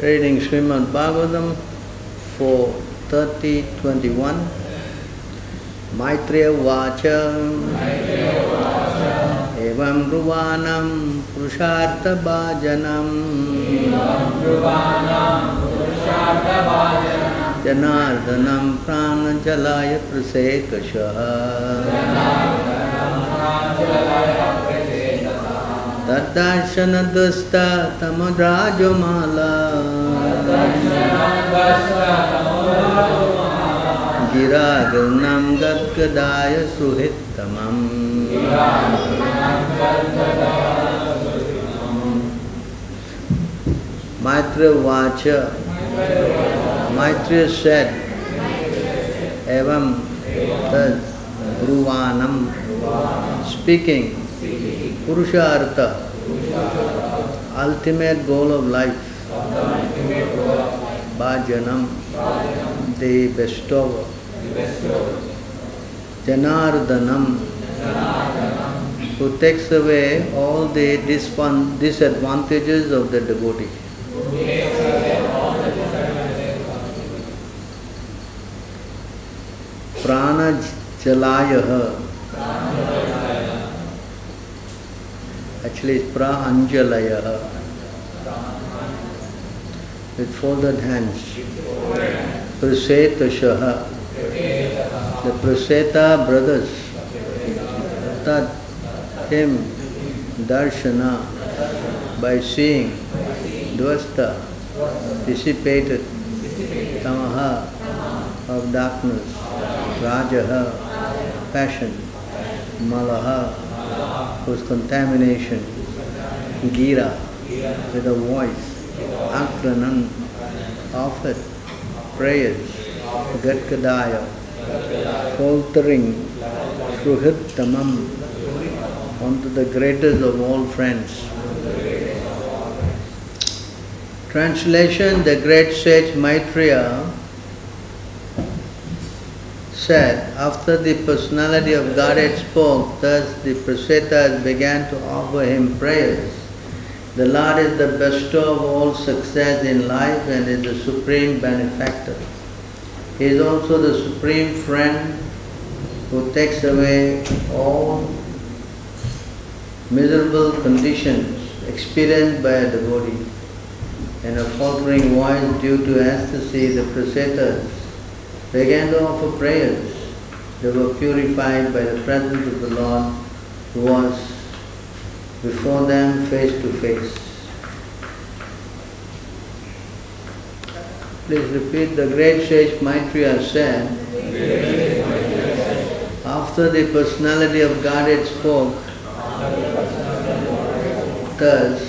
Reading Srimad Bhagavatam 4.30.21 Maitreya Vacha Evam Ruvanam Purushartha Bhajanam Janardanam Pranajalaya Prasekashaha तद्दर्शनदुष्टा तमराजमाला गिरागुणं गद्गदाय सुहितमम् Maitreya Vacha Maitreya said Evam Tad Bruvanam speaking पुरुषार्थ। Ultimate goal of life बा जन्म दे best of जनार्दनम to takes away all the disadvantages of the डिबोटी प्राण जलाय Actually it's Praanjalayaha with folded hands. Prasetashaha. The Praseta brothers. That him darshana by seeing dvasta dissipated tamaha of darkness, rajaha passion, malaha whose contamination, gira with a voice, akranan offered prayers, gatkadaya faltering. Sruhittamam onto the greatest of all friends. Translation The great sage Maitreya said, after the personality of Godhead spoke, thus the Prasetas began to offer him prayers. The Lord is the bestower of all success in life and is the supreme benefactor. He is also the supreme friend who takes away all miserable conditions experienced by a devotee. In a faltering voice due to ecstasy, the Prasetas began to offer prayers. They were purified by the presence of the Lord who was before them face to face. Please repeat, the great sage Maitreya said, after the personality of Godhead spoke, thus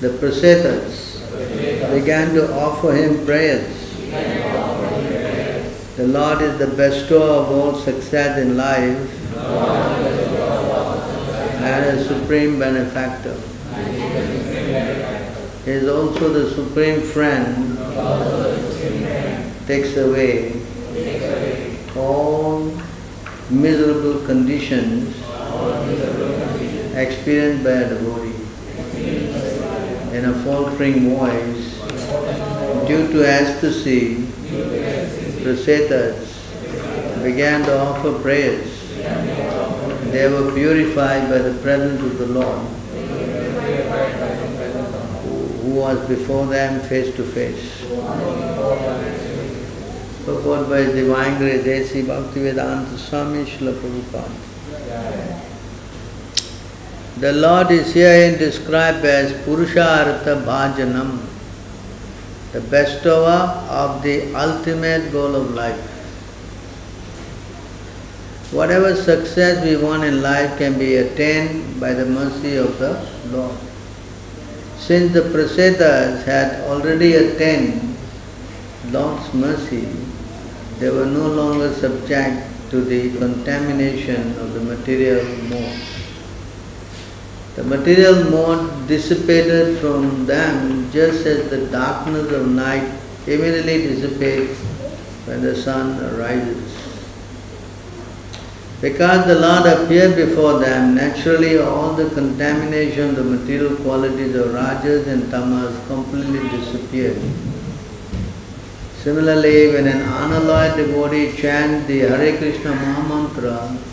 the Prasetas began to offer him prayers. The Lord is the bestower of all success in life and a supreme benefactor. He is also the supreme friend, takes away all miserable conditions experienced by a devotee. In a faltering voice, due to ecstasy, Prasetas began to offer prayers. They were purified by the presence of the Lord, who was before them face to face. Purport by His Divine Grace, A.C. Bhaktivedanta Swami Srila Prabhupada. The Lord is herein described as Purushartha Bhajanam, the bestower of the ultimate goal of life. Whatever success we want in life can be attained by the mercy of the Lord. Since the Prasetas had already attained Lord's mercy, they were no longer subject to the contamination of the material mode. The material mode dissipated from them just as the darkness of night immediately dissipates when the sun arises. Because the Lord appeared before them, naturally all the contamination, the material qualities of rajas and tamas completely disappeared. Similarly, when an unalloyed devotee chants the Hare Krishna Mahamantra,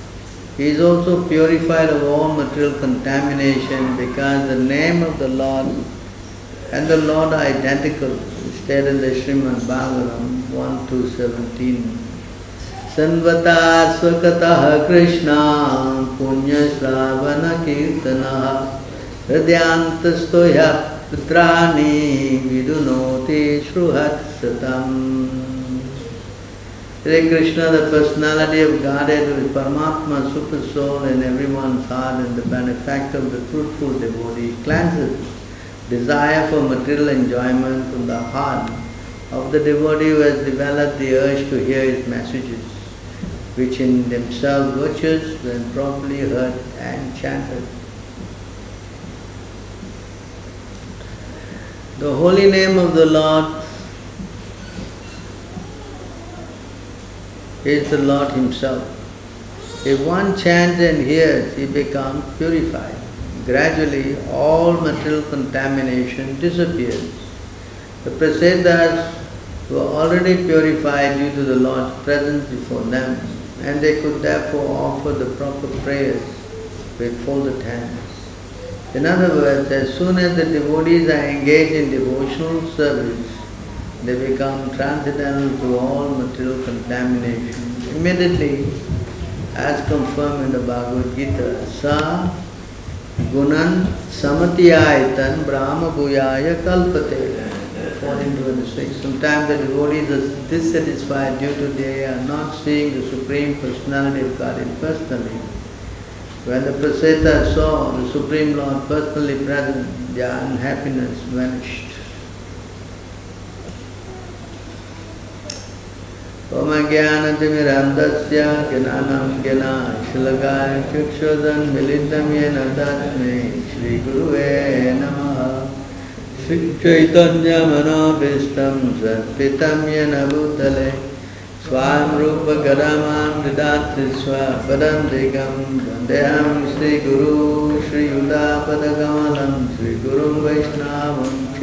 he is also purified of all material contamination because the name of the Lord and the Lord are identical, stated in the Srimad Bhagavatam 1 to 17. Sanvata Swakataha Krishna Punya Shravana Kirtana Hridyantastoya Putrani Vidunoti Shruhat Satam Hare Krishna, the personality of Godhead, is Paramatma, Super Soul in everyone's heart and the benefactor of the fruitful devotee, cleanses desire for material enjoyment from the heart of the devotee who has developed the urge to hear his messages, which in themselves virtuous when properly heard and chanted. The holy name of the Lord is the Lord Himself. If one chants and hears, he becomes purified. Gradually, all material contamination disappears. The Prasetas were already purified due to the Lord's presence before them, and they could therefore offer the proper prayers with folded hands. In other words, as soon as the devotees are engaged in devotional service, they become transcendental to all material contamination. Immediately, as confirmed in the Bhagavad Gita, Sa Gunan Samatiyaitan Brahma Bhuyaya Kalpate. 1426. Sometimes the devotees are dissatisfied due to they are not seeing the Supreme Personality of God personally. When the Praseta saw the Supreme Lord personally present, their unhappiness vanished. ओमज्ञानतिमिरन्दस्य ज्ञानं ज्ञानश्लगाय चक्षुदन्मिलितं येन तस्मै श्रीगुरुवे नमः। श्रीचैतन्यमनोभीष्टं सत्पितं येन भूतले, स्वां रूपगरमां ददाति स्वपदन्तिकं वन्देऽहं श्रीगुरु श्रीयुतापदकमलं श्रीगुरुं वैष्णवं च।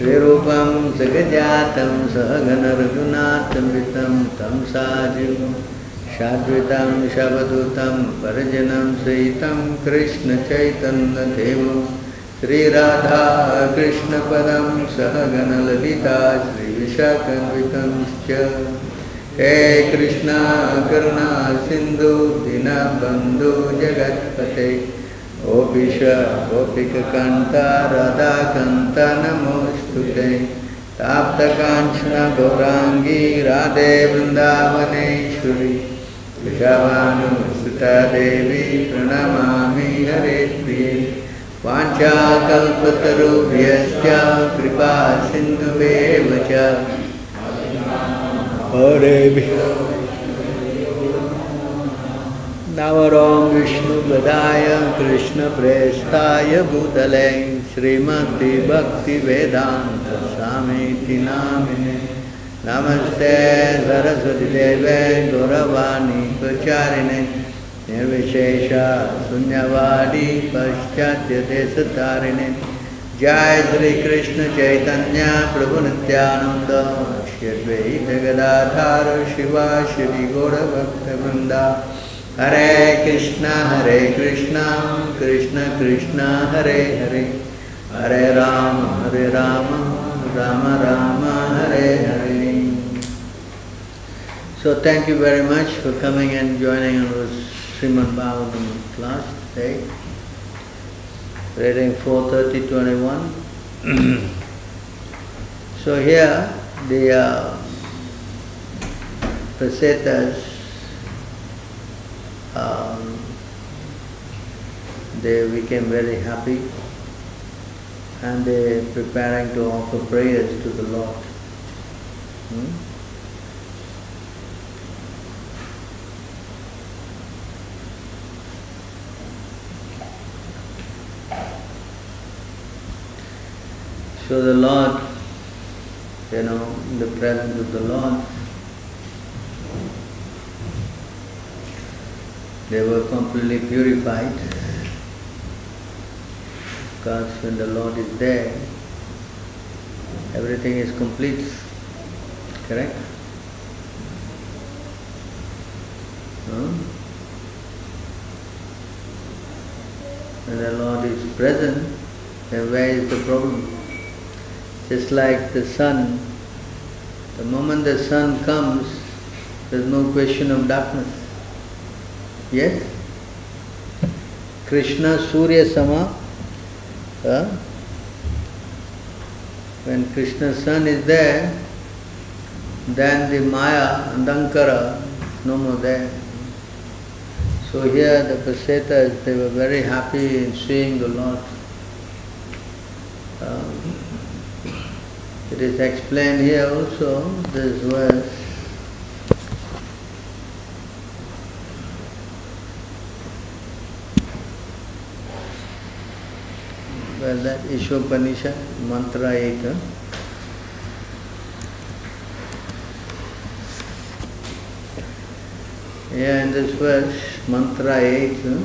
श्रीरूपं जगज्जातं सहगनरघुनाथमितं तं साजिं साद्वितं शवदूतं परिजनं सहितं कृष्णचैतन्यदेवं श्रीराधा कृष्णपदं सहगणललिता श्रीविशाखन्वितं च हे कृष्णा, करुणा, सिन्धु, दीनबन्धु, जगत्पते। गोपीश गोपिककण्ठा राधाकन्त नमोऽस्तु ते। गौराङ्गी राधे वृन्दावनेश्वरी वृषभानुसुता देवी प्रणमामि हरे प्रिये। वाञ्छाकल्पतरुभ्यश्च कृपा सिन्धुवेव च हरेभ्यो नवरों विष्णुपदाय कृष्णप्रेष्ठाय भूतले श्रीमद्भक्तिवेदान्त स्वामीति नामिने नमस्ते सरस्वतीदेवे गौरवाणी प्रचारिणे। निर्विशेष शून्यवादी पश्चात्यदेशतारिणे जय श्री कृष्ण चैतन्य प्रभु Nityanand Shri Gadadhar Shiva, Shri गौरभक्तवृंदा Hare Krishna, Hare Krishna, Krishna Krishna, Hare Hare, Hare Rama, Hare Rama, Rama Rama, Hare Hare. So thank you very much for coming and joining our Srimad Bhagavatam class today. Reading 43021. so here the uh, Prasetas um, they became very happy and they preparing to offer prayers to the Lord. Hmm? So the Lord, you know, in the presence of the Lord, they were completely purified. Because when the Lord is there, everything is complete. Correct? When the Lord is present, then where is the problem? Just like the sun, the moment the sun comes, there's no question of darkness. Yes? Krishna Surya Sama. When Krishna's sun is there, then the Maya, Andankara, no more there. So here the Prasetas, they were very happy in seeing the Lord. Um, it is explained here also, this verse. Well, that Ishopanishad, Mantra 8. Huh? Yeah, in this verse, Mantra 8. Huh?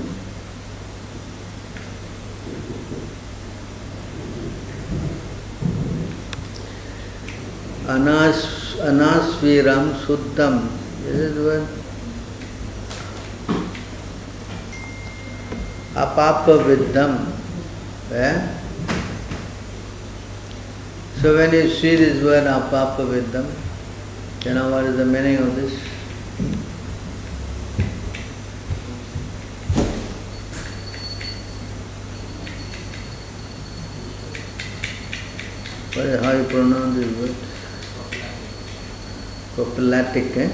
Anas, anasviram suddham. This is what apapa viddham. Yeah? So when you see this word apapa viddham, you know what is the meaning of this? What is, how you pronounce this word? Prophylactic, eh?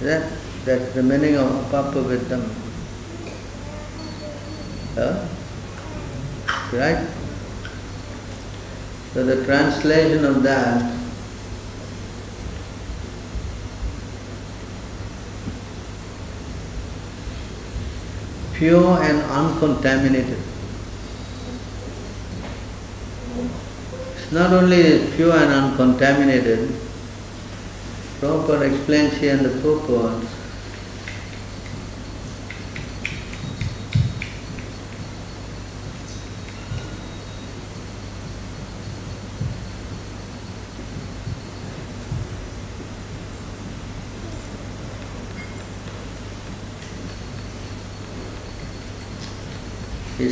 That, that's the meaning of Papa Viddham. Huh? Right? So the translation of that pure and uncontaminated. It's not only pure and uncontaminated, Prabhupada explains here in the purport,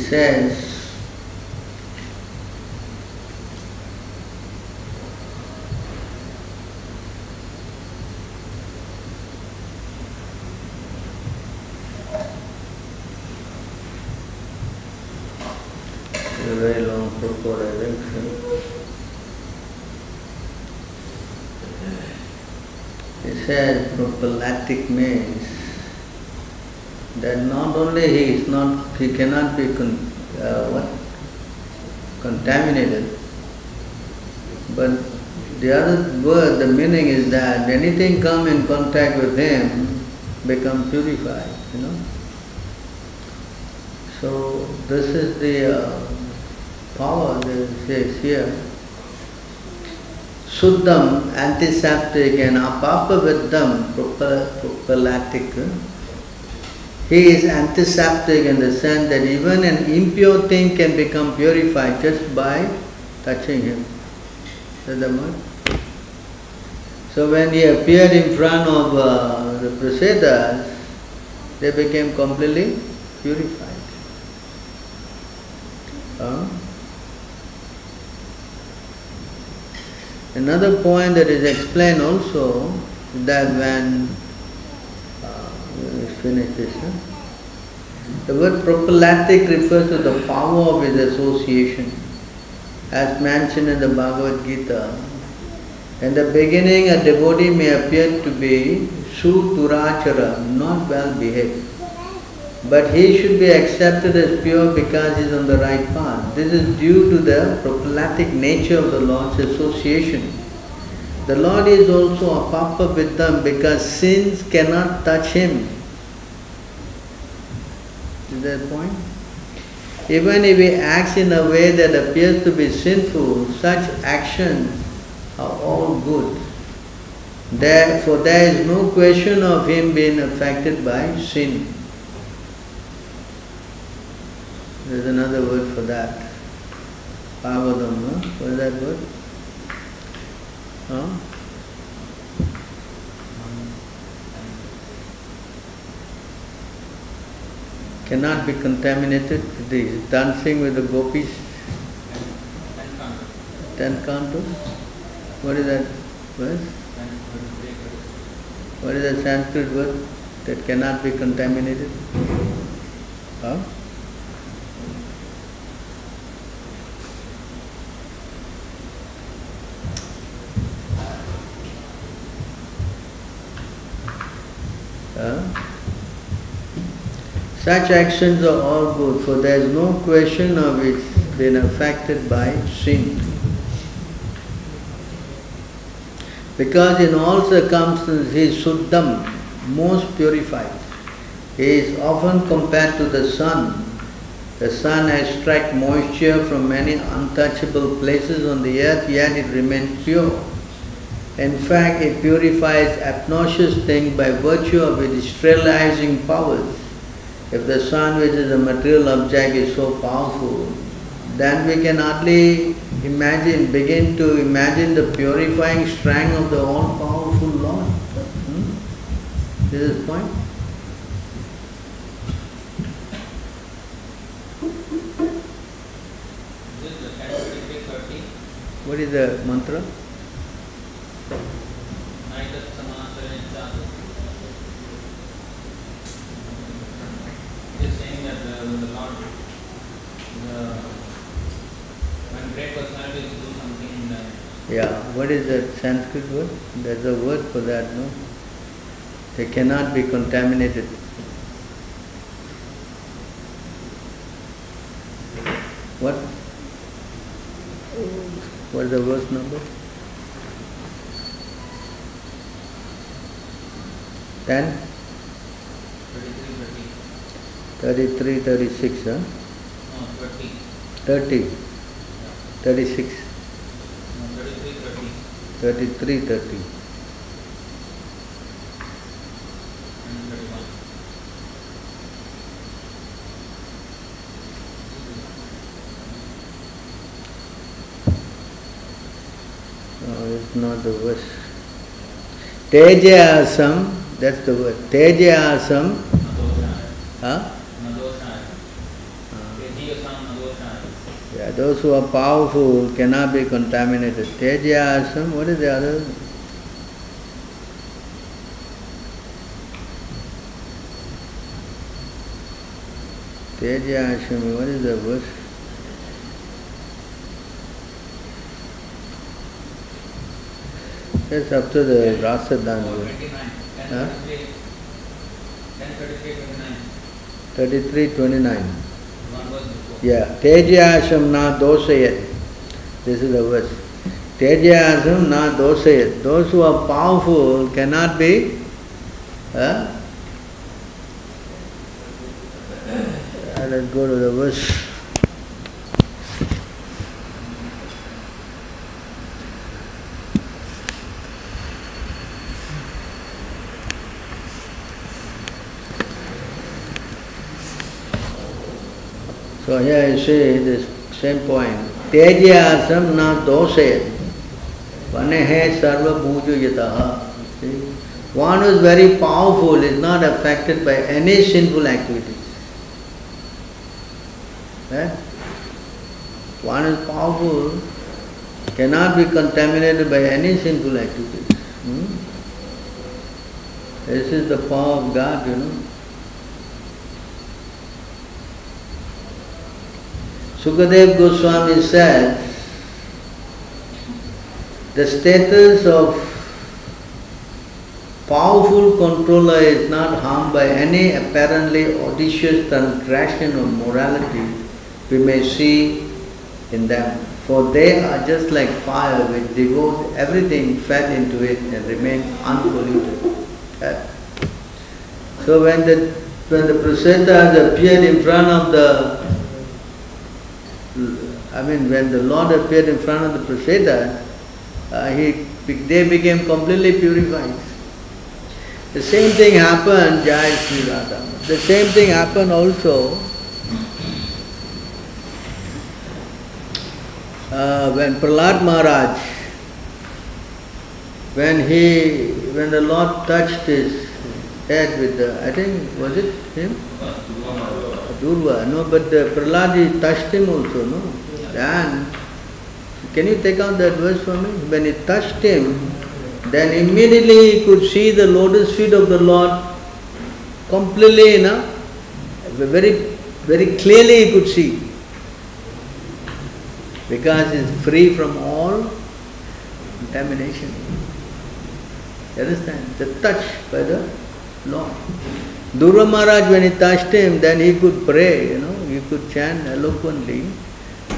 says, a very long purport, I think. so. He says prophylactic means that not only he is not, he cannot be con, uh, what, contaminated, but the other word, the meaning is that anything come in contact with him become purified, you know. So this is the uh, power that says here. Suddham, antiseptic, and apapaviddham, prophylactic. He is antiseptic in the sense that even an impure thing can become purified just by touching him. So when he appeared in front of uh, the Prasetas, they became completely purified. Huh? Another point that is explained also that when Huh? The word prophylactic refers to the power of his association. As mentioned in the Bhagavad Gita, in the beginning a devotee may appear to be Sudurachara, not well behaved. But he should be accepted as pure because he is on the right path. This is due to the prophylactic nature of the Lord's association. The Lord is also apapaviddham because sins cannot touch him. Is that point? Even if he acts in a way that appears to be sinful, such actions are all good. Therefore, there is no question of him being affected by sin. There's another word for that. Pavadam, no? What is that word? Huh? Cannot be contaminated with the dancing with the gopis. Ten cantos. What is that word? What is that Sanskrit word that cannot be contaminated? Huh? Such actions are all good, for there is no question of it being affected by sin. Because in all circumstances he is Suddham, most purified. He is often compared to the sun. The sun struck moisture from many untouchable places on the earth, yet it remains pure. In fact, it purifies obnoxious things by virtue of its sterilizing powers. If the sun, which is a material object, is so powerful, then we can hardly imagine, begin to imagine the purifying strength of the all-powerful Lord. Hmm? This is the point. What is the mantra? That the, the Lord, the, when great personalities do something, Yeah, what is that Sanskrit word? There's a word for that, no? They cannot be contaminated. What? What is the verse number? Ten? 33, 30, Thirty-three, thirty-six, huh? no, 30, Thirty, thirty-six, no, 33, 30, thirty-three, thirty. and 31. No, it's not the verse. Tejasam, that's the word. Tejasam, huh? Those who are powerful cannot be contaminated. Tejasam, what is the other? Tejasam, what is the verse? It's up to the Rasadhan verse. 29, 10, Huh? 33, 29, Thirty-three, twenty-nine. one verse before. Yeah, Tejasam na dosayat. This is the verse. Tejasam na dosayat. Those who are powerful cannot be. Uh, Let's go to the verse. So here you see this same point. Tejasam na dosayat. Vanehe sarva bhujo yataha. See? One who is very powerful is not affected by any sinful activities. Right? One is powerful cannot be contaminated by any sinful activities. Hmm? This is the power of God, you know. Sukadev Goswami said, the status of powerful controller is not harmed by any apparently audacious transgression of morality we may see in them. For they are just like fire which devours everything fed into it and remain unpolluted. So when the when the Prasetas appeared in front of the I mean when the Lord appeared in front of the Prasetas, uh, he they became completely purified. The same thing happened, Jai Sri Radha. The same thing happened also uh, when Prahlad Maharaj, when he, when the Lord touched his head with the, I think, was it him? Dhruva, no, but the Prahlad he touched him also, no? And can you take out that verse for me? When he touched him, then immediately he could see the lotus feet of the Lord completely, you know, very, very clearly he could see. Because it's free from all contamination. You understand? The touch by the Lord. Dhruva Maharaj, when he touched him, then he could pray, you know, he could chant eloquently.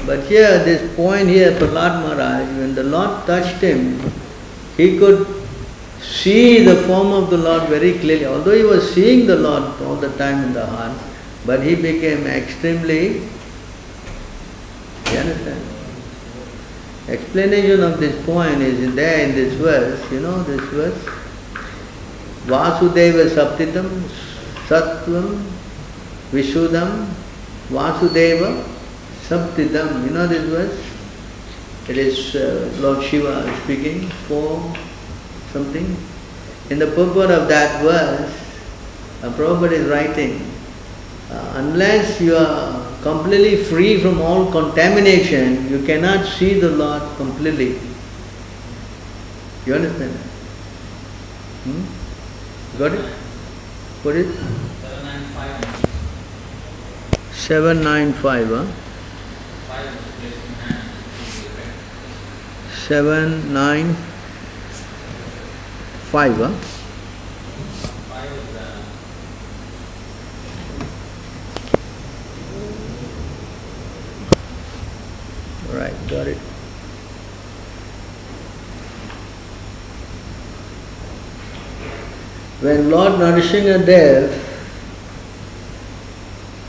But here, this point here, Prahlad Maharaj, when the Lord touched him, he could see the form of the Lord very clearly. Although he was seeing the Lord all the time in the heart, but he became extremely, you understand? Explanation of this point is there in this verse, you know this verse? Vasudeva Saptitam Sattvam Vishudam Vasudeva Saptitam. You know this verse? It is uh, Lord Shiva speaking for something. In the purport of that verse, uh, Prabhupada is writing, uh, unless you are completely free from all contamination, you cannot see the Lord completely. You understand? Hmm? Got it? What is? 795. 795, huh? 5 is placed in hand. Seven, nine, five, huh? 5 is Right, got it. When Lord Narasimhadev,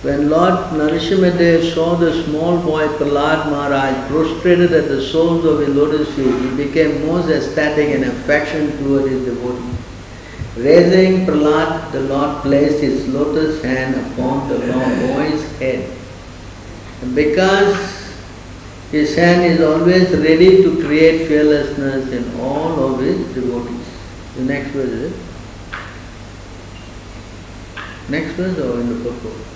when Lord Narasimhadev saw the small boy Prahlad Maharaj prostrated at the soles of his lotus feet, he became most ecstatic and affectionate toward his devotee. Raising Prahlad, the Lord placed his lotus hand upon the boy's head. And because his hand is always ready to create fearlessness in all of his devotees. The next verse is it? Next verse or in the purport?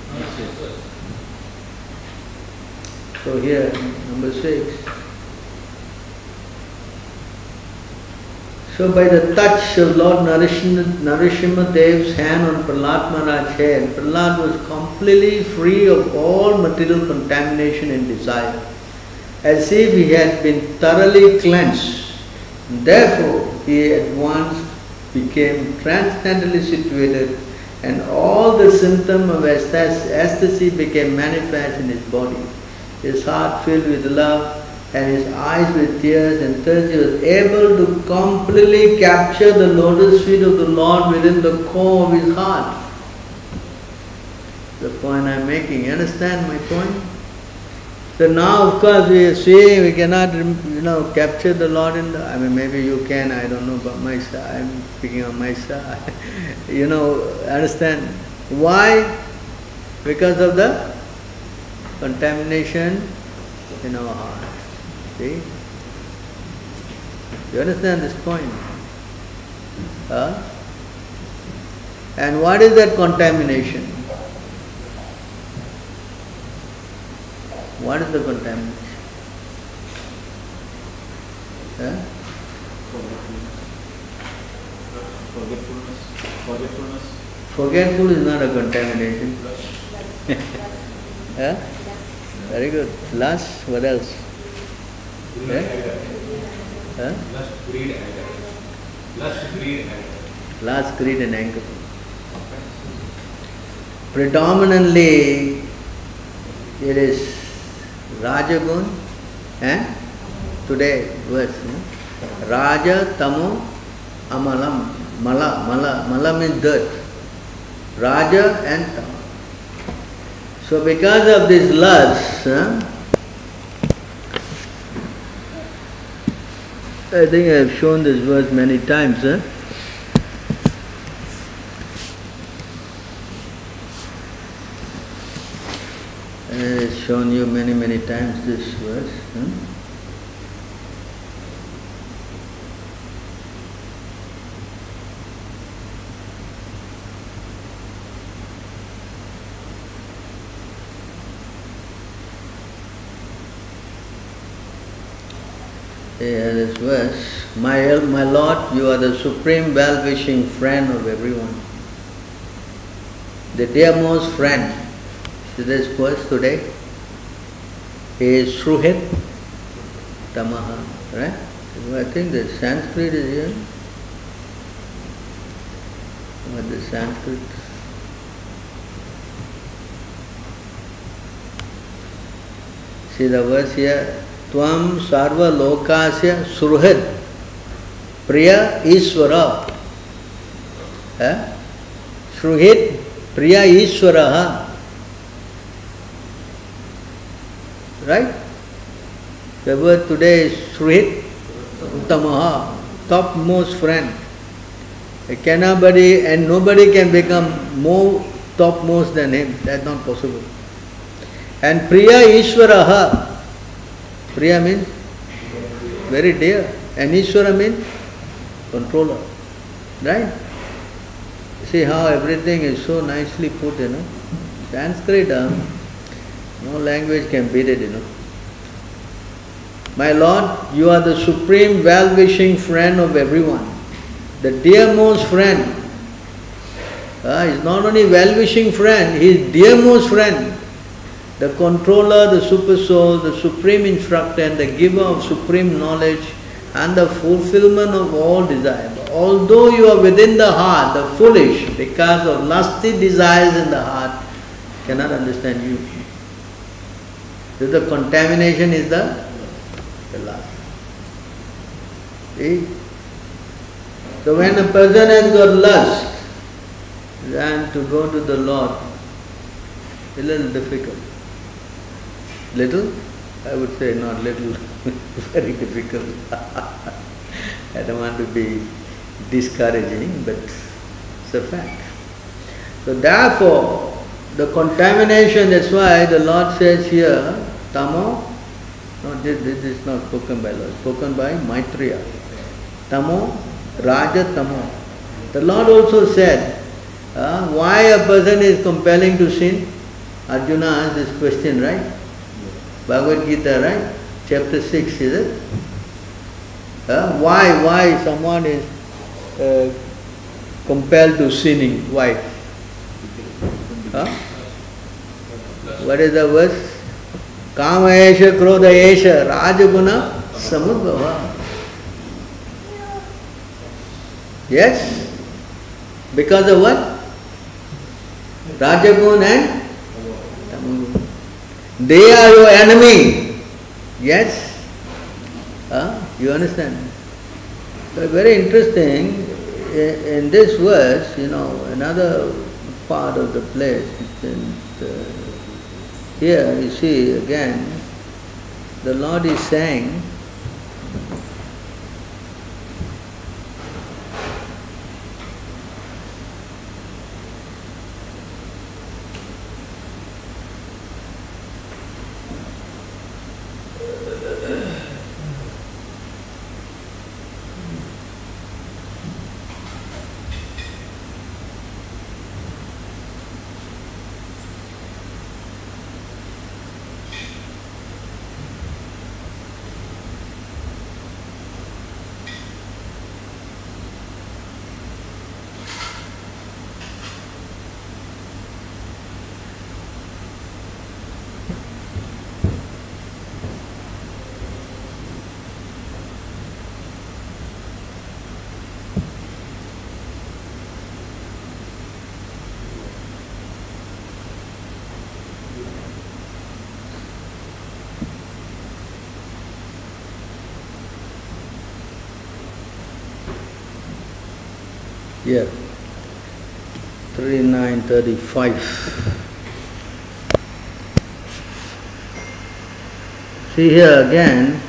So here, number six. So by the touch of Lord Narasimhadev's hand on Prahlad Maharaj's head, Prahlad was completely free of all material contamination and desire, as if he had been thoroughly cleansed. Therefore, he at once became transcendently situated and all the symptom of ecstasy became manifest in his body. His heart filled with love and his eyes with tears and thus he was able to completely capture the lotus feet of the Lord within the core of his heart. The point I'm making, you understand my point? So now of course we are seeing we cannot you know capture the Lord in the I mean maybe you can, I don't know but myself, I'm speaking on myself. you know, understand why? Because of the contamination in our heart. See? You understand this point? Huh? And what is that contamination? What is the contamination? Huh? Forgetfulness. Forgetfulness. Forgetful is not a contamination. Huh? Very good. Last, what else? Yeah? Huh? Lust, greed, anger. Lust, greed, anger. Last, greed and anger. Predominantly, it is Rajagun and today words. No? Raja, Tamo, Amalam. Mala, Mala. Mala means dirt. Raja and Tamo. So because of this lust, huh, I think I have shown this verse many times. Huh? I have shown you many, many times this verse. This verse. My, my Lord, you are the supreme well-wishing friend of everyone. The dearmost friend. This verse today? Is Sruhit Tamaha, right? I think the Sanskrit is here. What the Sanskrit? See the verse here. Tvam sarva lokasya surhid priya ishvara. Eh? Sruhit priya ishvara. Right? The word today is Sruhit Uttamaha, topmost friend. Cannot nobody and nobody can become more topmost than him. That's not possible. And Priya Ishvaraha. Priya means very dear. And Ishvara means controller. Right? See how everything is so nicely put, you know. Sanskrit, uh, no language can beat it, you know. My Lord, you are the supreme well-wishing friend of everyone. The dearmost friend. Uh, he's not only well-wishing friend, he is dearmost friend the controller, the super soul, the supreme instructor, and the giver of supreme knowledge and the fulfillment of all desire. Although you are within the heart, the foolish, because of lusty desires in the heart, cannot understand you. So the contamination is the, the lust. See? So when a person has got lust, then to go to the Lord, is a little difficult. Little? I would say not little, very difficult. I don't want to be discouraging, but it's a fact. So therefore, the contamination, that's why the Lord says here, Tamo, no, this, this is not spoken by Lord, spoken by Maitreya. Tamo, Raja Tamo. The Lord also said, uh, why a person is compelling to sin? Arjuna asked this question, right? Bhagavad Gita, right? Chapter 6, is it? Uh, why, why someone is uh, compelled to sinning? Why? Huh? What is the verse? Esha rajaguna samudbhava. Yes? Because of what? Rajagun and they are your enemy. Yes? Huh? You understand? So very interesting. In this verse, you know, another part of the place, the, here you see again, the Lord is saying, Yeah. 3935. See here again,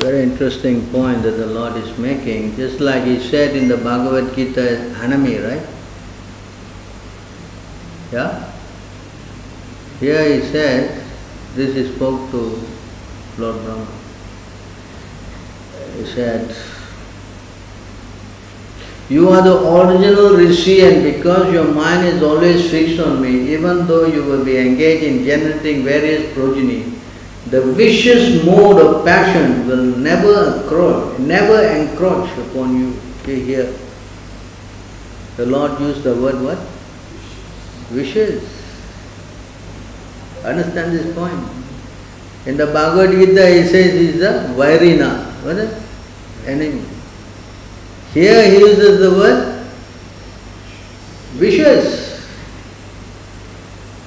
very interesting point that the Lord is making, just like He said in the Bhagavad Gita, Hanami, right? Yeah? Here He says, this is spoke to Lord Brahma. Uh, he said, You are the original Rishi and because your mind is always fixed on me, even though you will be engaged in generating various progeny, the vicious mode of passion will never encroach, never encroach upon you. See here. The Lord used the word what? Wishes. Understand this point? In the Bhagavad Gita he says he is the Vairina. What is? Enemy. Here he uses the word vicious.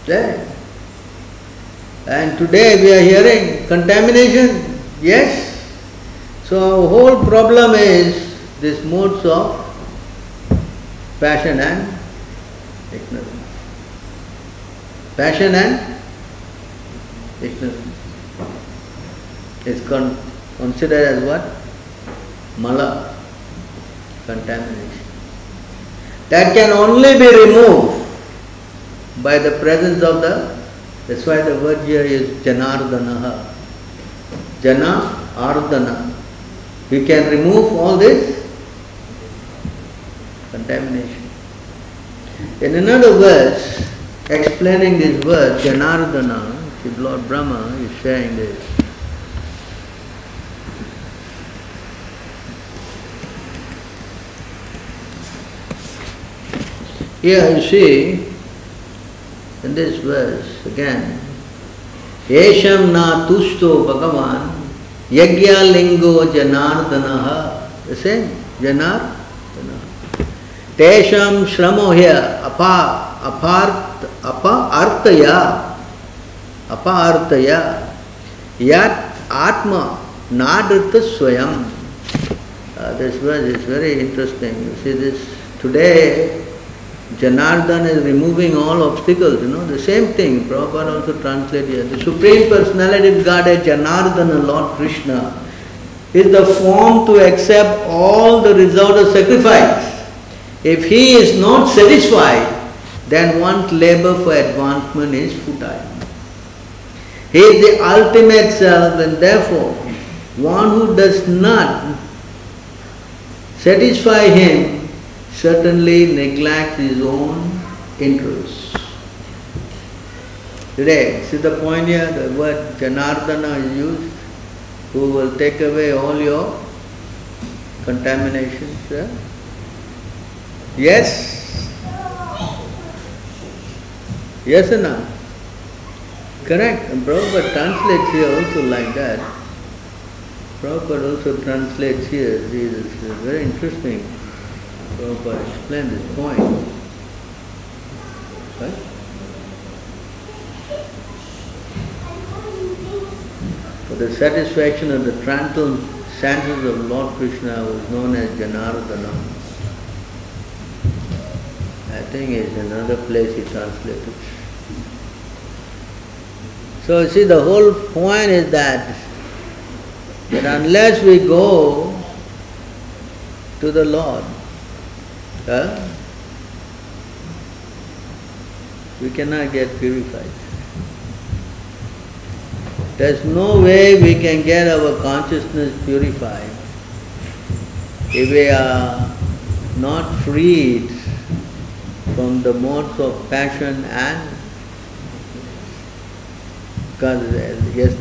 There. And today we are hearing contamination. Yes. So our whole problem is this modes of passion and ignorance. Passion and ignorance. It's con- considered as what? Mala, contamination. That can only be removed by the presence of the, that's why the word here is Janardanaha. Jana Ardana. We can remove all this contamination. In another verse, explaining this word, Janardana, Lord Brahma is saying this. Here you see, in this verse again, Yesham na tusto Bhagavan yagya lingo janardanaha. The same, janardana. Tesham shramo here, apa, apart, apa artaya, apa artaya, yat atma nadrita swayam. Uh, this verse is very interesting. You see this today Janardhan is removing all obstacles, you know, the same thing, Prabhupada also translated here. The Supreme Personality of Godhead, Janardhana, Lord Krishna, is the form to accept all the result of sacrifice. If he is not satisfied, then one's labor for advancement is futile. He is the ultimate self and therefore one who does not satisfy him certainly neglects his own interests. Today, see the point here, the word Janardana is used, who will take away all your contaminations. Yeah? Yes? Yes or no? Correct. And Prabhupada translates here also like that. Prabhupada also translates here. This is very interesting. Prabhupada explained this point. Right? For the satisfaction of the tranquil senses of Lord Krishna was known as Janardana. I think it's another place he translated. So see the whole point is that that unless we go to the Lord, huh, we cannot get purified. There's no way we can get our consciousness purified if we are not freed from the modes of passion and because yes,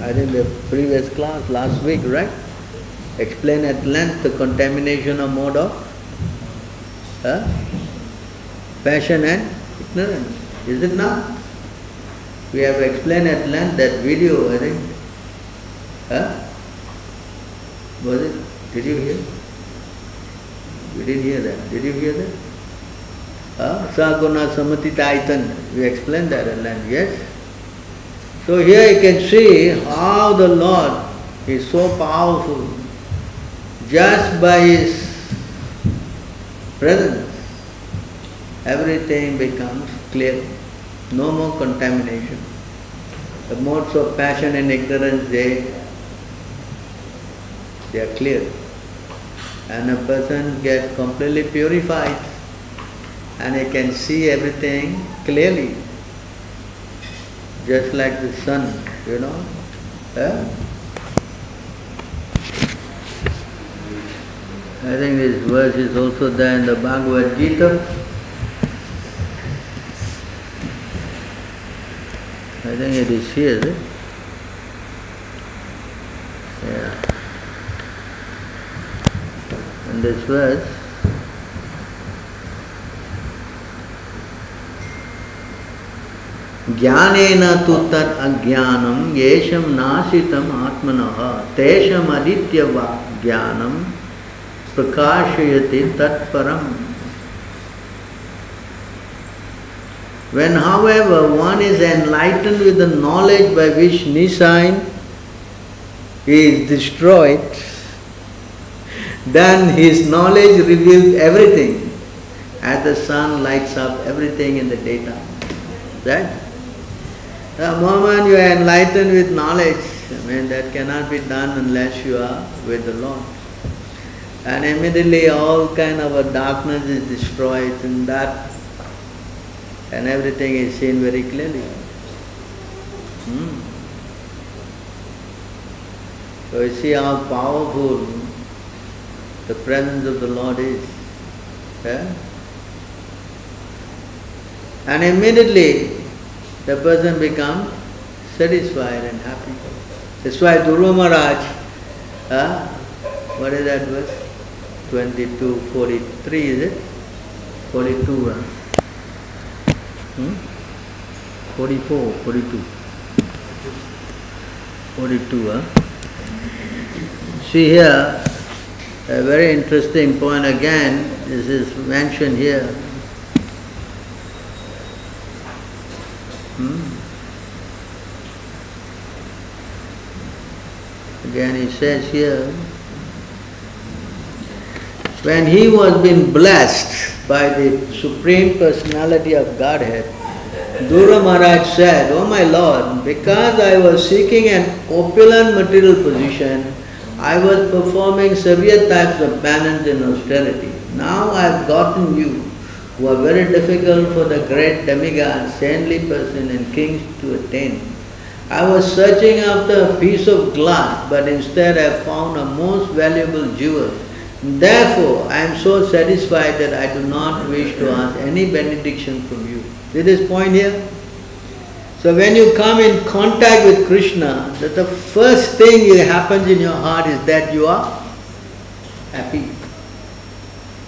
I think the previous class last week, right? Explain at length the contamination of mode of passion and ignorance. Is it not? We have explained at length that video, I think. Huh? Was it? Did you hear? We didn't hear that. Did you hear that? Saguna Samatitaitan. We explained that at length, yes? So here you can see how the Lord is so powerful just by His presence. Everything becomes clear. No more contamination. The modes of passion and ignorance, they they are clear. And a person gets completely purified and he can see everything clearly. Just like the sun, you know. Eh? I think this verse is also there in the Bhagavad Gita. I think it is here, is it? Yeah. And this verse ज्ञानेन तु तत् अज्ञानं येषं नाशितम् आत्मनः तेषम् अदित्यवा ज्ञानं prakashayati tatparam. When, however, one is enlightened with the knowledge by which nescience is destroyed, then his knowledge reveals everything as the sun lights up everything in the daytime. Right? The moment you are enlightened with knowledge, I mean, that cannot be done unless you are with the Lord. And immediately all kind of a darkness is destroyed and that and everything is seen very clearly. Hmm. So you see how powerful the presence of the Lord is. Yeah? And immediately the person becomes satisfied and happy. That's why Dhruva Maharaj, uh, what is that verse? 22, 43 is it? 42. Uh, hmm? 44, 42. 42. Uh. See here, a very interesting point again, this is mentioned here. Hmm? Again he says here, when he was being blessed by the Supreme Personality of Godhead, Dhruva Maharaj said, Oh my Lord, because I was seeking an opulent material position, I was performing severe types of penance and austerity. Now I have gotten you, who are very difficult for the great demigod, saintly person and kings to attain. I was searching after a piece of glass, but instead I found a most valuable jewel. Therefore, I am so satisfied that I do not wish to ask any benediction from you. See this point here? So when you come in contact with Krishna, that the first thing that happens in your heart is that you are happy.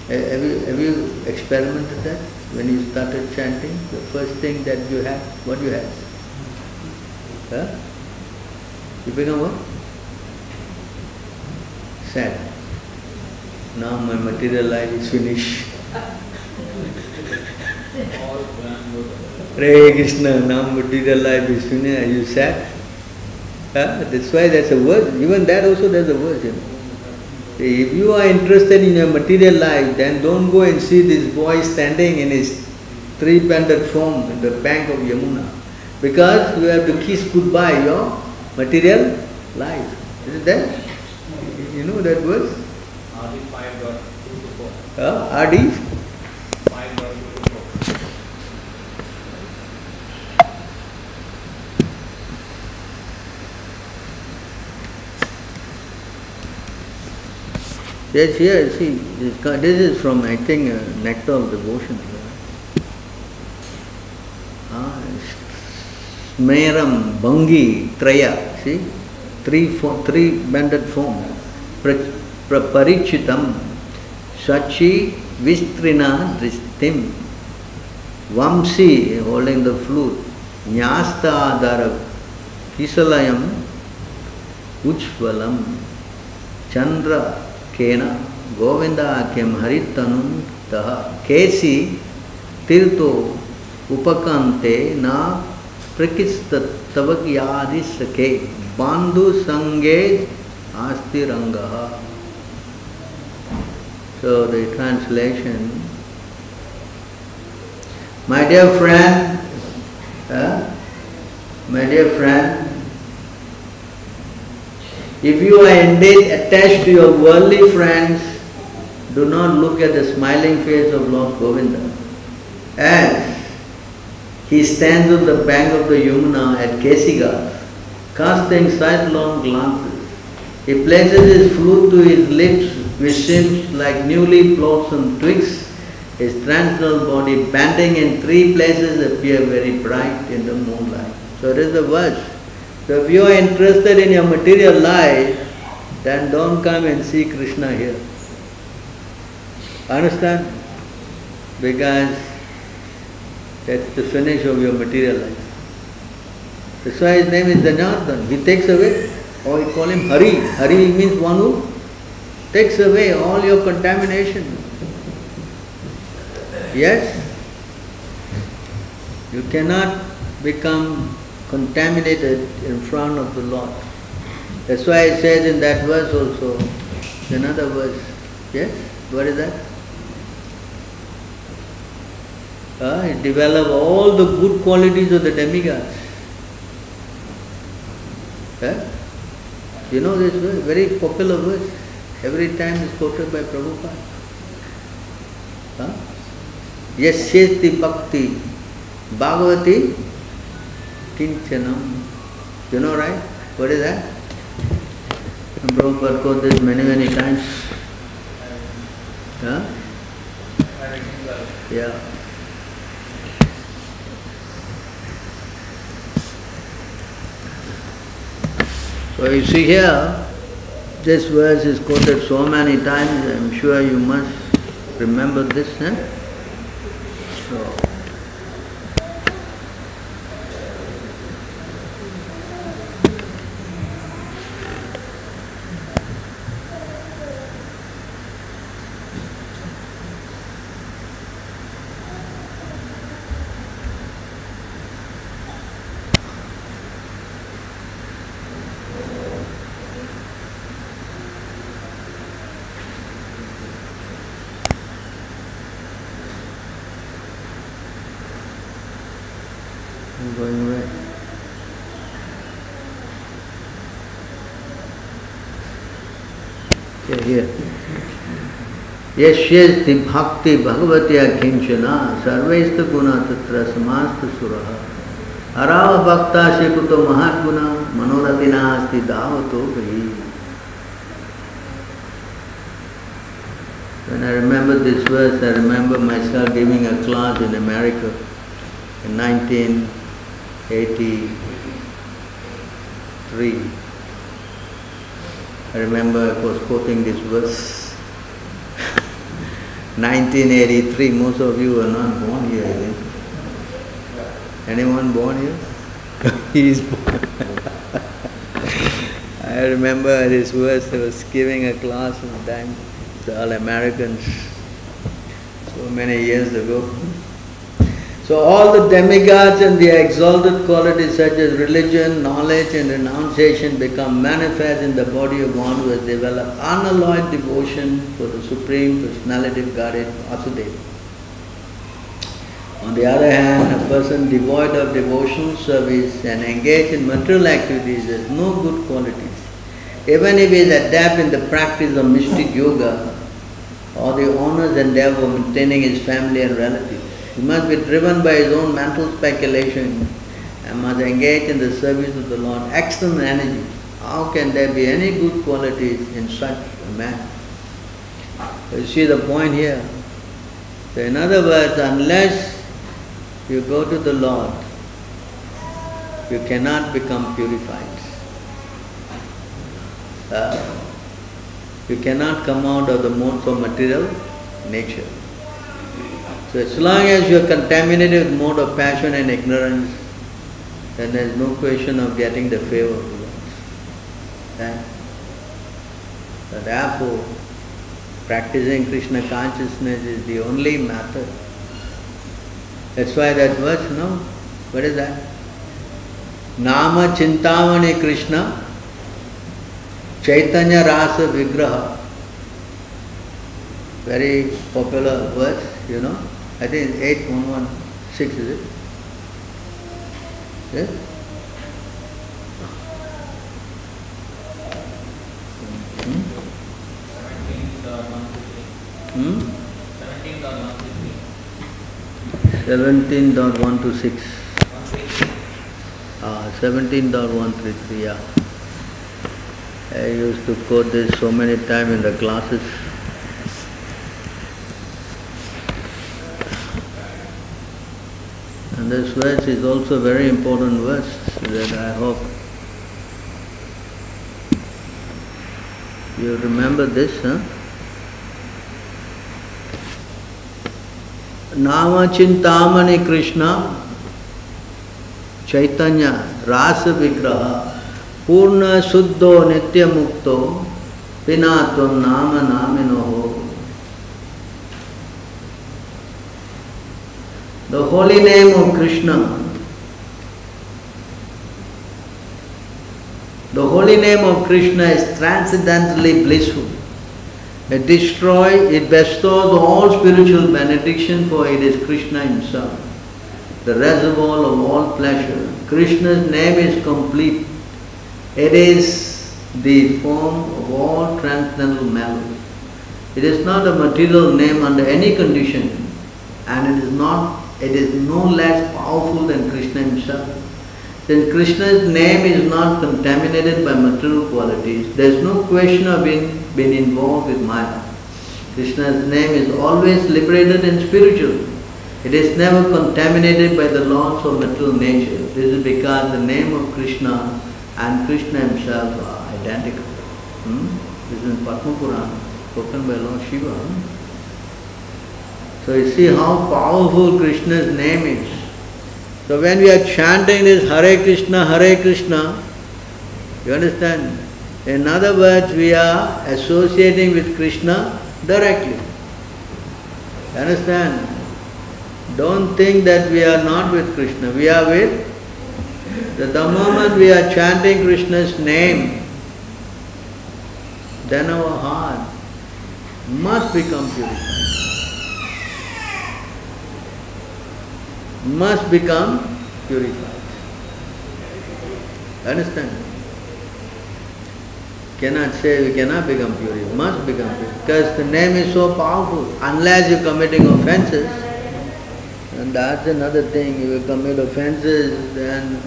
Have you, have you experimented that? When you started chanting, the first thing that you have, what you have? Huh? You become what? Sad. Now my material life is finished. Hare Krishna, now material life is finished. Are you sad? Huh? That's why there's a word. Even that also there's a word. You know. If you are interested in your material life, then don't go and see this boy standing in his three-banded form in the bank of Yamuna. Because you have to kiss goodbye your material life. Isn't that? You know that word? RD 5 dot 2 to 4. Huh? RD? 5 dot 2 to 4. Yes, here, see, this co- this is from, I think, uh, Nectar of Devotion. Ah, Smeram, Bhangi, Traya, see? Three, fo- three banded form. Pra- pra- Parichitam, Sachi, Vistrina, Dristim, Vamsi, holding the flute, Nyasta Adara, Kisalayam, Uchvalam, Chandra, केन गोविंदाख्यम हरितनु तह केसी तीर्थो उपकांते न प्रकिस्त तवज्ञादि सखे बांधु संगे आस्ति रंग So the translation, my dear friend, uh, my dear friend, If you are indeed attached to your worldly friends, do not look at the smiling face of Lord Govinda. As he stands on the bank of the Yamuna at Kesiga, casting sidelong glances. He places his flute to his lips, which seems like newly blossomed twigs. His transcendental body, bending in three places, appear very bright in the moonlight. So it is the verse. So if you are interested in your material life, then don't come and see Krishna here. Understand? Because that's the finish of your material life. That's why his name is Janardhan. He takes away, or we call him Hari. Hari means one who takes away all your contamination. Yes? You cannot become contaminated in front of the Lord. That's why it says in that verse also, another verse. Yes? What is that? Uh, develop all the good qualities of the demigods. Yeah? You know this verse, very popular verse. Every time is quoted by Prabhupada. Huh? Yasyesti bhakti bhagavati kinchanam. You know right? What is that? And Prabhupada quoted this many, many times. Huh? Yeah. So you see here, this verse is quoted so many times, I'm sure you must remember this, huh? So, Okay, भक्ति भगवत्या किंचना सर्वैस्त गुण तत्र समास्त सुरः हराव भक्ता से कुतो महात्मुना मनोरथिना अस्ति दावतो गई When I remember this verse, I remember myself giving a class in America in 1983. I remember I was quoting this verse. 1983, most of you are not born here, I think. Anyone born here? he is born. I remember this verse, I was giving a class one time to all Americans so many years ago. So all the demigods and the exalted qualities such as religion, knowledge and renunciation become manifest in the body of one who has developed unalloyed devotion for the Supreme Personality of Godhead, Vasudeva. On the other hand, a person devoid of devotional service and engaged in material activities has no good qualities. Even if he is adept in the practice of mystic yoga or the honors endeavor of maintaining his family and relatives, he must be driven by his own mental speculation and must engage in the service of the Lord. External energy. How can there be any good qualities in such a man? You see the point here. So in other words, unless you go to the Lord, you cannot become purified. Uh, you cannot come out of the modes of material nature. So as long as you are contaminated with mode of passion and ignorance, then there is no question of getting the favor of Lord. Right? So therefore, practicing Krishna consciousness is the only method. That's why that verse, no? What is that? Nama Chintamani Krishna Chaitanya Rasa Vigraha. Very popular verse, you know. I think 8116 is it? Yes? Hmm? hmm? 17.126 ah, 17.133 yeah I used to quote this so many times in the classes And this verse is also a very important verse that I hope you remember this, huh? Nama Chintamani Krishna चैतन्य रास विग्रह पूर्ण शुद्धो नित्य मुक्तो बिना तुम नाम नामिनो हो The holy name of Krishna, the holy name of Krishna is transcendently blissful. It destroys, it bestows all spiritual benediction for it is Krishna himself the reservoir of all pleasure. Krishna's name is complete. It is the form of all transcendental melody. It is not a material name under any condition, and it is not. It is no less powerful than Krishna himself. Since Krishna's name is not contaminated by material qualities, there is no question of being, being involved with Maya. Krishna's name is always liberated and spiritual. It is never contaminated by the laws of material nature. This is because the name of Krishna and Krishna himself are identical. Hmm? This is in Padma Purana, spoken by Lord Shiva. So you see how powerful Krishna's name is. So when we are chanting this Hare Krishna, Hare Krishna, you understand? In other words, we are associating with Krishna directly. You understand? Don't think that we are not with Krishna. We are with. The, moment we are chanting Krishna's name, then our heart must become purified. Must become purified. Understand? Cannot say we cannot become pure, must become pure. Because the name is so powerful. Unless you're committing offenses, and that's another thing, if you commit offenses, then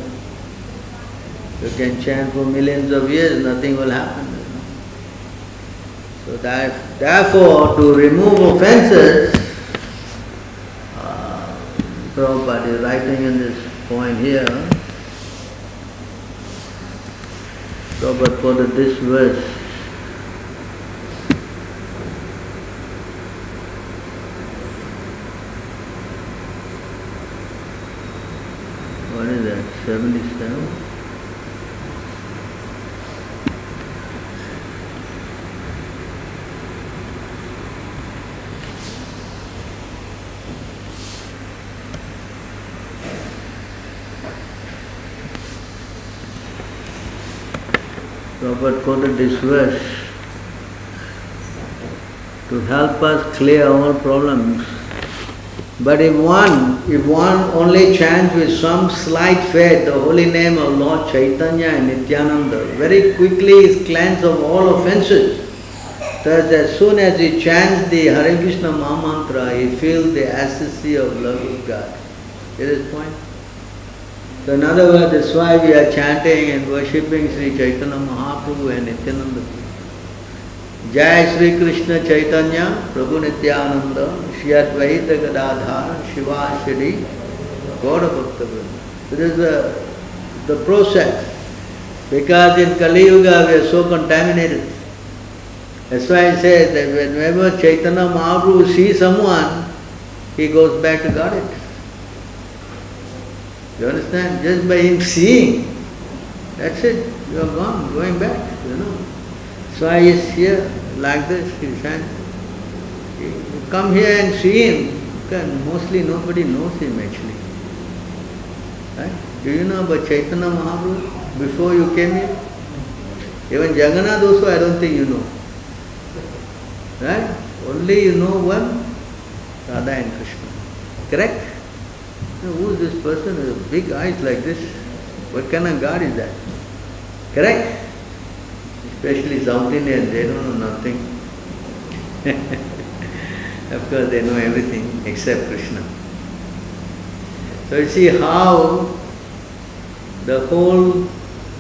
you can chant for millions of years, nothing will happen. So that, therefore, to remove offenses, Prabhupada is writing in this point here, Prabhupada quoted this verse, what is that, 77? Prabhupada quoted this verse to help us clear all problems. But if one, if one only chants with some slight faith the holy name of Lord Chaitanya and Nityananda, very quickly is cleansed of all offenses. Thus, as soon as he chants the Hare Krishna Mahamantra, he feels the ecstasy of love of God. Get his point? So in other words, that's why we are chanting and worshipping Sri Chaitanya Mahaprabhu and Nityananda. Jai Sri Krishna Chaitanya Prabhu Nityananda Shri Advaita Gadadhar Shiva Shri Gaura Bhakta. This is the, the process. Because in Kali Yuga we are so contaminated. That's why I say that whenever Chaitanya Mahaprabhu sees someone, he goes back to Godhead. You understand? Just by him seeing, that's it. You are gone, going back, you know. So I is here like this, he said. You come here and see him. Because mostly nobody knows him actually. Right? Do you know about Chaitanya Mahaprabhu before you came here? Even Jagannath also I don't think you know. Right? Only you know one, Radha and Krishna. Correct? Who is this person with big eyes like this? What kind of God is that? Correct? Especially South Indians, they don't know nothing. of course, they know everything except Krishna. So you see how the whole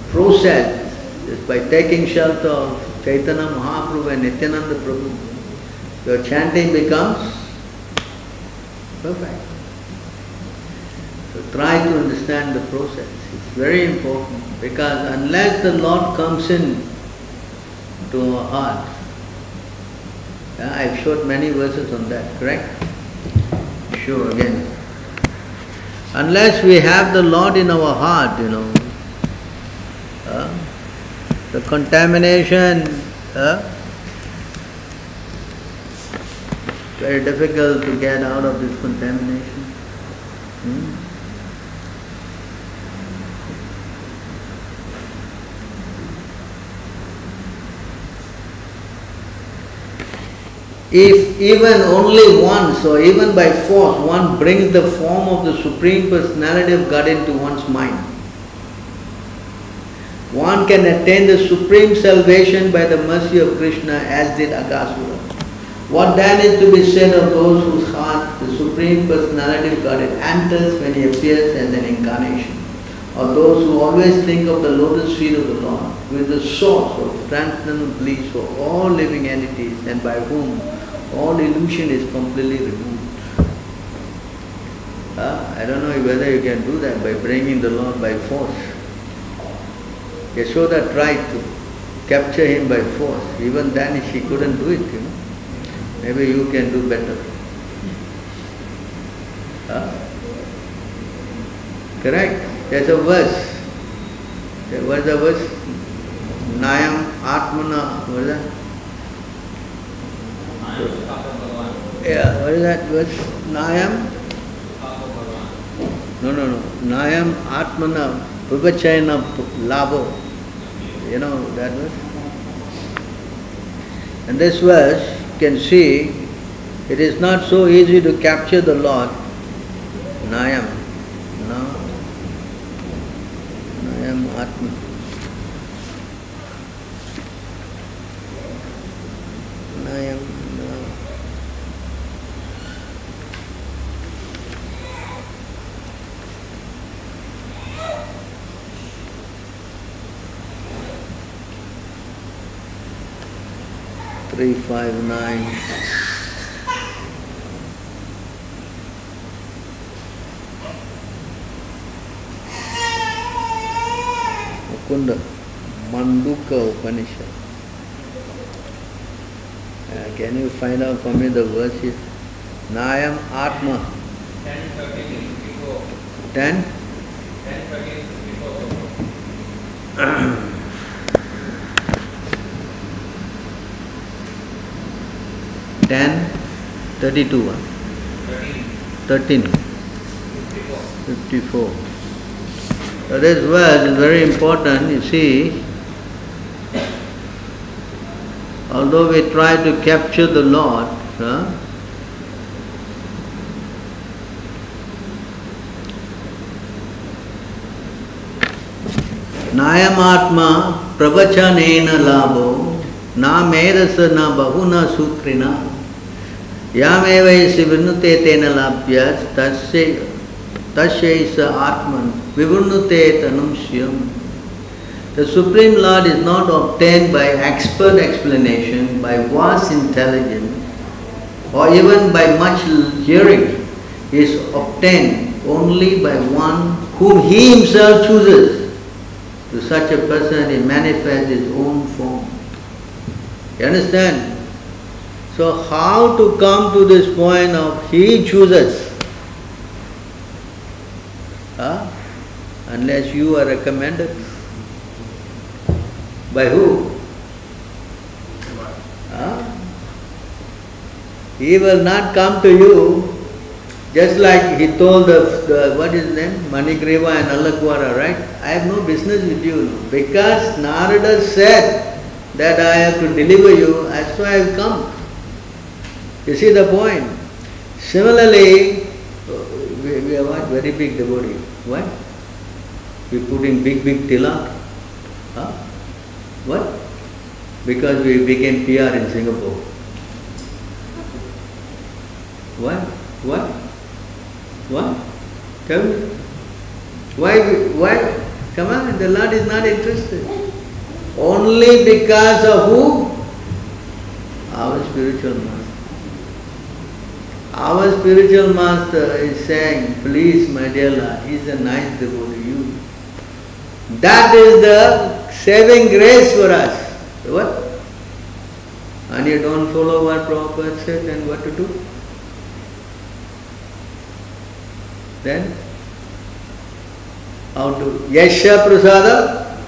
process is by taking shelter of Chaitanya Mahaprabhu and Nityananda Prabhu, your chanting becomes perfect. So try to understand the process. It's very important because unless the Lord comes in to our heart, yeah, I've showed many verses on that, correct? Sure, again. Unless we have the Lord in our heart, you know, uh, the contamination, uh, very difficult to get out of this contamination. Hmm? If even only once or even by force one brings the form of the Supreme Personality of God into one's mind, one can attain the supreme salvation by the mercy of Krishna as did Aghasura. What then is to be said of those whose heart the Supreme Personality of God enters when He appears as an incarnation? Or those who always think of the lotus feet of the Lord, who is the source of transcendental bliss for all living entities and by whom all illusion is completely removed. Ah, I don't know whether you can do that by bringing the Lord by force. Yashoda tried to capture him by force. Even then she couldn't do it, you know. Maybe you can do better. Huh? Correct? There's a verse. There- What is the verse? Nayam Atmana, what is that? Yeah, what is that verse? Nayam? No, no, no. Nayam Atmana Vivachayana Labo. You know that verse? And this verse, you can see, it is not so easy to capture the Lord. Nayam. No. Nayam Atma. Nayam. No. Three five nine. Mukunda, Mundaka Upanishad. Uh, can you find out for me the verse here? Nayam Atma. 10, 13, 54. Ten? 10, 13, 54. Ten, thirty-two, huh? 13, thirteen, 54. fifty-four. So this verse is very important, you see. Although we try to capture the Lord, huh? नायमात्मा प्रवचनेन लाभो न मेधस न बहुना ಯಾಮೇವ ಇಸಿ ವಿವೃಣುತೆ ತೇನ ಲಾಭ್ಯ ತಸ್ಯ ತಸ್ಯ ಇಸ ಆತ್ಮನ್ The Supreme Lord is not obtained by expert explanation, by vast intelligence, or even by much hearing. Is obtained only by one whom he himself chooses. To such a person, he manifests his own form. You understand? So how to come to this point of he chooses? Huh? Unless you are recommended. By who? Huh? He will not come to you just like he told the, the what is his name? Manigriva and Nalakuvara, right? I have no business with you. Because Narada said that I have to deliver you, that's why I have come. You see the point? Similarly, uh, we, we are what? Very big devotee. What? We put in big, big tilak. Huh? What? Because we became PR in Singapore. What? What? What? Tell me. Why, why? Come on, the Lord is not interested. Only because of who? Our spiritual master. Our spiritual master is saying, please my dear Lord, he's a nice devotee, you. That is the saving grace for us. What? And you don't follow what Prabhupada said, then what to do? Then how to Yasha Prasada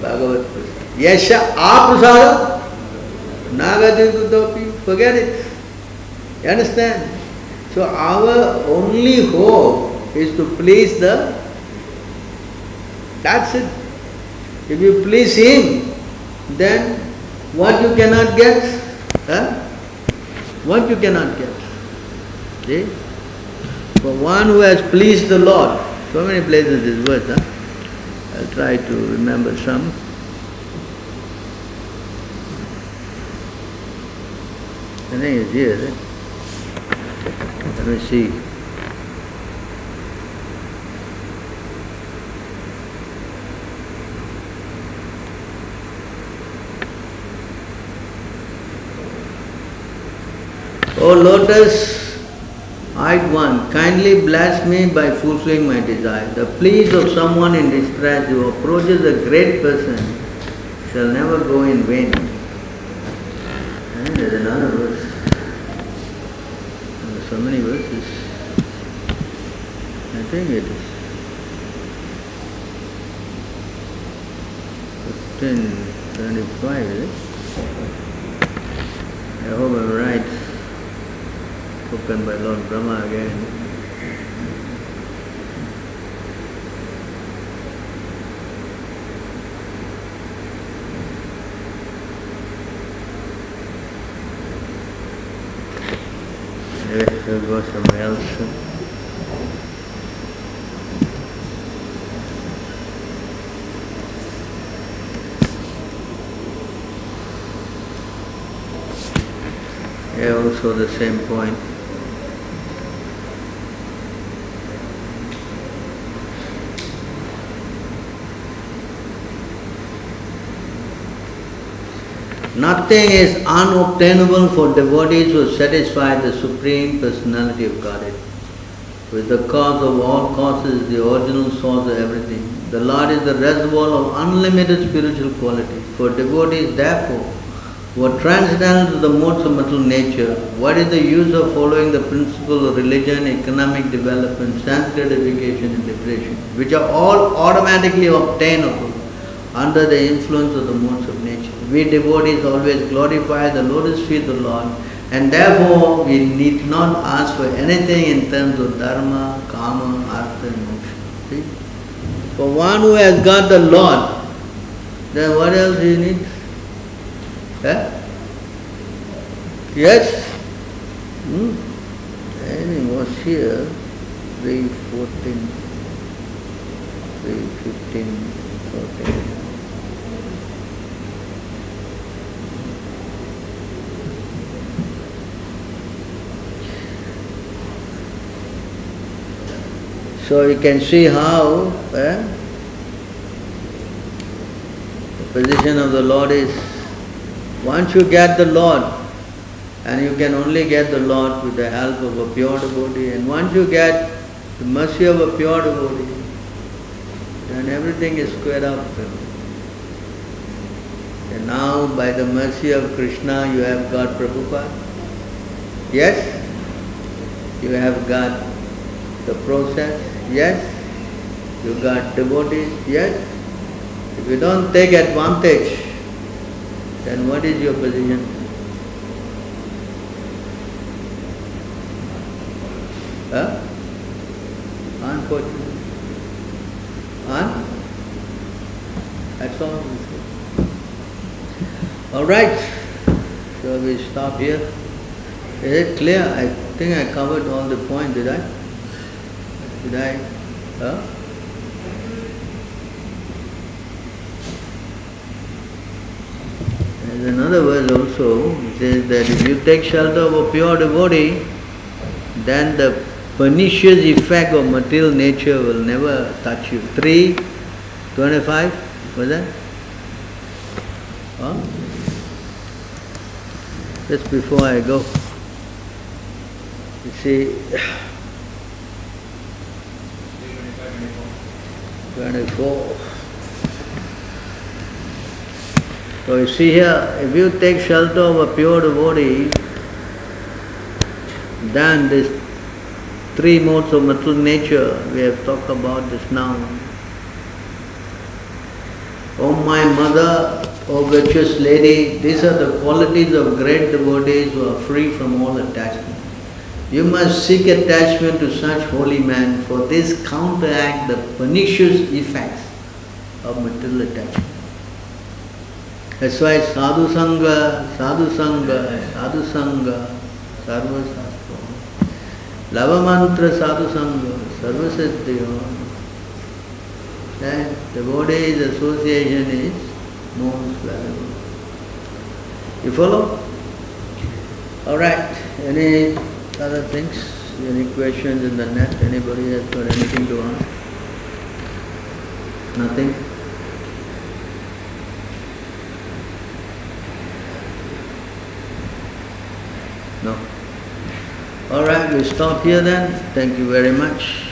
Bhagavat Prasada. Yasha Aprasada Nagati Kutopi. Forget it. You understand? So our only hope is to please the that's it. If you please him, then what you cannot get? Huh? What you cannot get? See? For one who has pleased the Lord, so many places this verse, huh? I'll try to remember some. I think it's me see. O lotus eyed one, kindly bless me by fulfilling my desire. The pleas of someone in distress who approaches a great person shall never go in vain. And there's another verse. Many verses. I think it is. 1525, is it? I hope I'm right. Spoken by Lord Brahma again. Somewhere else. Also the same point. Nothing is unobtainable for devotees who satisfy the Supreme Personality of Godhead. Is the cause of all causes, the original source of everything. The Lord is the reservoir of unlimited spiritual quality. For devotees, therefore, who are transcendental to the modes of material nature, what is the use of following the principle of religion, economic development, sense gratification and liberation, which are all automatically obtainable under the influence of the modes of nature? We devotees always glorify the lotus feet of the Lord and therefore we need not ask for anything in terms of dharma, karma, artha and moksha. See? For one who has got the Lord, then what else do you need? Huh? Yes? Hmm? And was here, 314, 315, So you can see how eh, the position of the Lord is once you get the Lord, and you can only get the Lord with the help of a pure devotee, and once you get the mercy of a pure devotee, then everything is squared up. And now, by the mercy of Krishna, you have got Prabhupada. Yes? You have got the process. Yes? You got devotees. Yes? If you don't take advantage, then what is your position? Huh? Unfortunate. Huh? That's all. All right. Shall we stop here? Is it clear? I think I covered all the points, did I? I? Huh? There's another verse also, it says that if you take shelter of a pure devotee, then the pernicious effect of material nature will never touch you. Three, twenty-five, was that? Huh? Just before I go. You see, 24. So you see here, if you take shelter of a pure devotee, then these three modes of material nature we have talked about this now. Oh my mother, oh virtuous lady, these are the qualities of great devotees who are free from all attachment. You must seek attachment to such holy men, for this counteract the pernicious effects of material attachment. That's why sadhu sangha, sadhu sangha, sadhu sangha, sarva sastra. Lava mantra sadhu sangha, sarva siddhyo. That association is most valuable. You follow? Alright, any other things? Any questions in the net? Anybody has got anything to ask? Nothing? No. All right, we stop here then. Thank you very much.